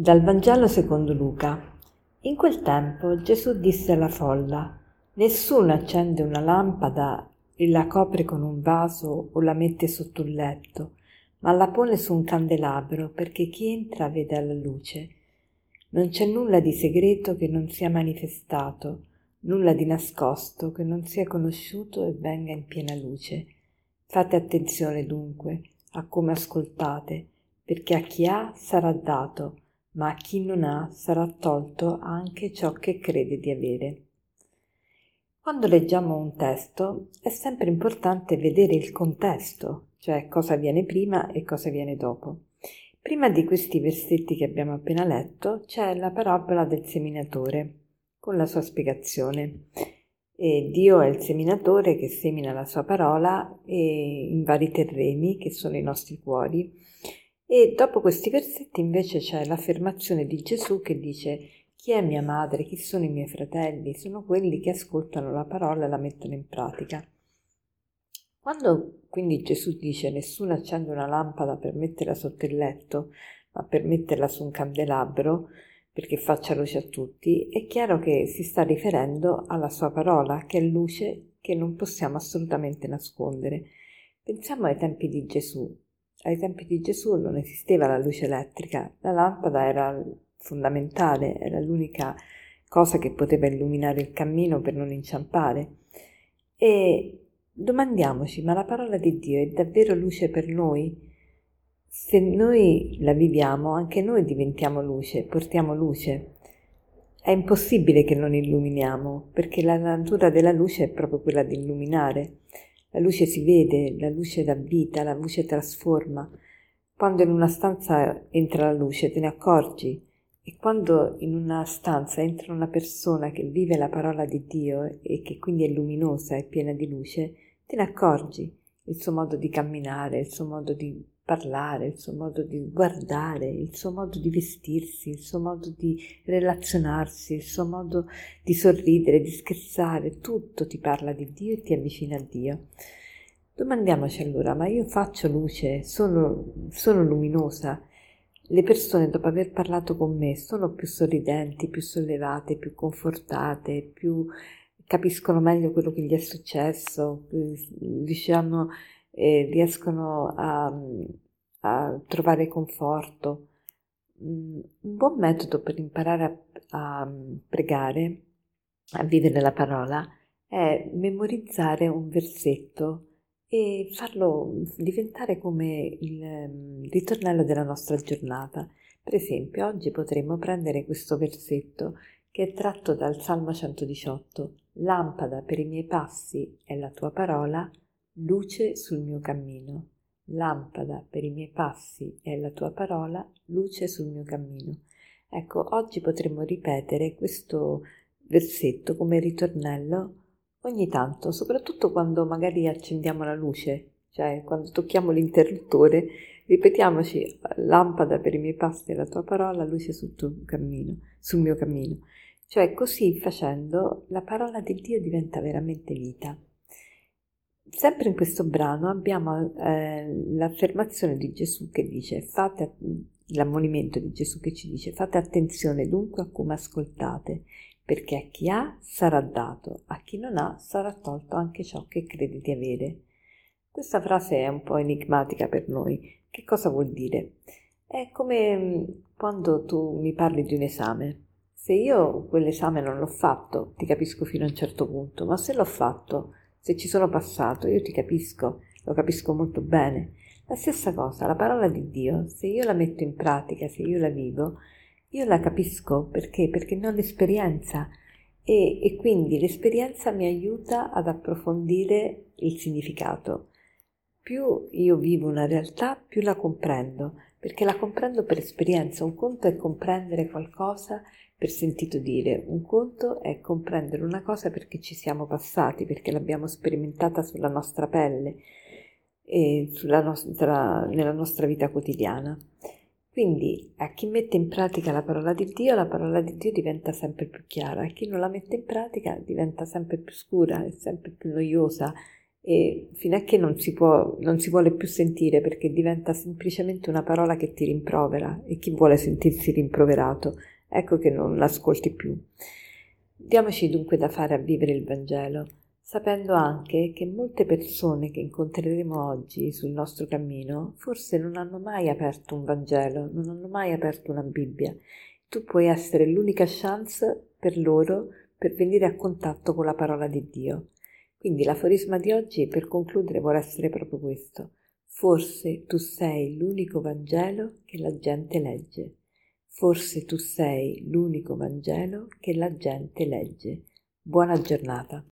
Dal Vangelo secondo Luca. In quel tempo Gesù disse alla folla, Nessuno accende una lampada e la copre con un vaso o la mette sotto un letto, ma la pone su un candelabro perché chi entra veda la luce. Non c'è nulla di segreto che non sia manifestato, nulla di nascosto che non sia conosciuto e venga in piena luce. Fate attenzione dunque a come ascoltate, perché a chi ha sarà dato, ma a chi non ha sarà tolto anche ciò che crede di avere. Quando leggiamo un testo è sempre importante vedere il contesto, cioè cosa viene prima e cosa viene dopo. Prima di questi versetti che abbiamo appena letto c'è la parabola del seminatore, con la sua spiegazione. E Dio è il seminatore che semina la sua parola in vari terreni che sono i nostri cuori e dopo questi versetti invece c'è l'affermazione di Gesù che dice chi è mia madre, chi sono i miei fratelli? Sono quelli che ascoltano la parola e la mettono in pratica. Quando quindi Gesù dice nessuno accende una lampada per metterla sotto il letto, ma per metterla su un candelabro, perché faccia luce a tutti, è chiaro che si sta riferendo alla sua parola, che è luce che non possiamo assolutamente nascondere. Pensiamo ai tempi di Gesù. Ai tempi di Gesù non esisteva la luce elettrica, la lampada era fondamentale, era l'unica cosa che poteva illuminare il cammino per non inciampare. E domandiamoci, ma la parola di Dio è davvero luce per noi? Se noi la viviamo, anche noi diventiamo luce, portiamo luce. È impossibile che non illuminiamo, perché la natura della luce è proprio quella di illuminare. La luce si vede, la luce dà vita, la luce trasforma. Quando in una stanza entra la luce te ne accorgi e quando in una stanza entra una persona che vive la parola di Dio e che quindi è luminosa e piena di luce, te ne accorgi il suo modo di camminare, il suo modo di parlare, il suo modo di guardare, il suo modo di vestirsi, il suo modo di relazionarsi, il suo modo di sorridere, di scherzare, tutto ti parla di Dio e ti avvicina a Dio. Domandiamoci allora, ma io faccio luce, sono, sono luminosa? Le persone dopo aver parlato con me sono più sorridenti, più sollevate, più confortate, più capiscono meglio quello che gli è successo, diciamo, eh, riescono a, a, trovare conforto. Mm, un buon metodo per imparare a, a pregare, a vivere la parola, è memorizzare un versetto e farlo diventare come il mm, ritornello della nostra giornata. Per esempio, oggi potremmo prendere questo versetto che è tratto dal Salmo 118. Lampada per i miei passi è la tua parola, luce sul mio cammino. Lampada per i miei passi è la tua parola, luce sul mio cammino. Ecco, oggi potremmo ripetere questo versetto come ritornello ogni tanto, soprattutto quando magari accendiamo la luce, cioè quando tocchiamo l'interruttore, ripetiamoci lampada per i miei passi è la tua parola, luce sul tuo cammino, sul mio cammino. Cioè così facendo la parola di Dio diventa veramente vita. Sempre in questo brano abbiamo eh, l'affermazione di Gesù che dice, fate, l'ammonimento di Gesù che ci dice, fate attenzione dunque a come ascoltate, perché a chi ha sarà dato, a chi non ha sarà tolto anche ciò che crede di avere. Questa frase è un po' enigmatica per noi. Che cosa vuol dire? È come mm, quando tu mi parli di un esame. Se io quell'esame non l'ho fatto, ti capisco fino a un certo punto, ma se l'ho fatto, se ci sono passato, io ti capisco, lo capisco molto bene. La stessa cosa, la parola di Dio, se io la metto in pratica, se io la vivo, io la capisco perché? Perché ne ho l'esperienza e, e quindi l'esperienza mi aiuta ad approfondire il significato. Più io vivo una realtà, più la comprendo, perché la comprendo per esperienza. Un conto è comprendere qualcosa per sentito dire, un conto è comprendere una cosa perché ci siamo passati, perché l'abbiamo sperimentata sulla nostra pelle e nostra, nella nostra vita quotidiana. Quindi a chi mette in pratica la parola di Dio, la parola di Dio diventa sempre più chiara, a chi non la mette in pratica diventa sempre più scura e sempre più noiosa e fino a che non si, può, non si vuole più sentire perché diventa semplicemente una parola che ti rimprovera e chi vuole sentirsi rimproverato ecco che non l'ascolti più. Diamoci dunque da fare a vivere il Vangelo, sapendo anche che molte persone che incontreremo oggi sul nostro cammino forse non hanno mai aperto un Vangelo, non hanno mai aperto una Bibbia. Tu puoi essere l'unica chance per loro per venire a contatto con la parola di Dio. Quindi l'aforisma di oggi per concludere vuole essere proprio questo. Forse tu sei l'unico Vangelo che la gente legge. Forse tu sei l'unico Vangelo che la gente legge. Buona giornata.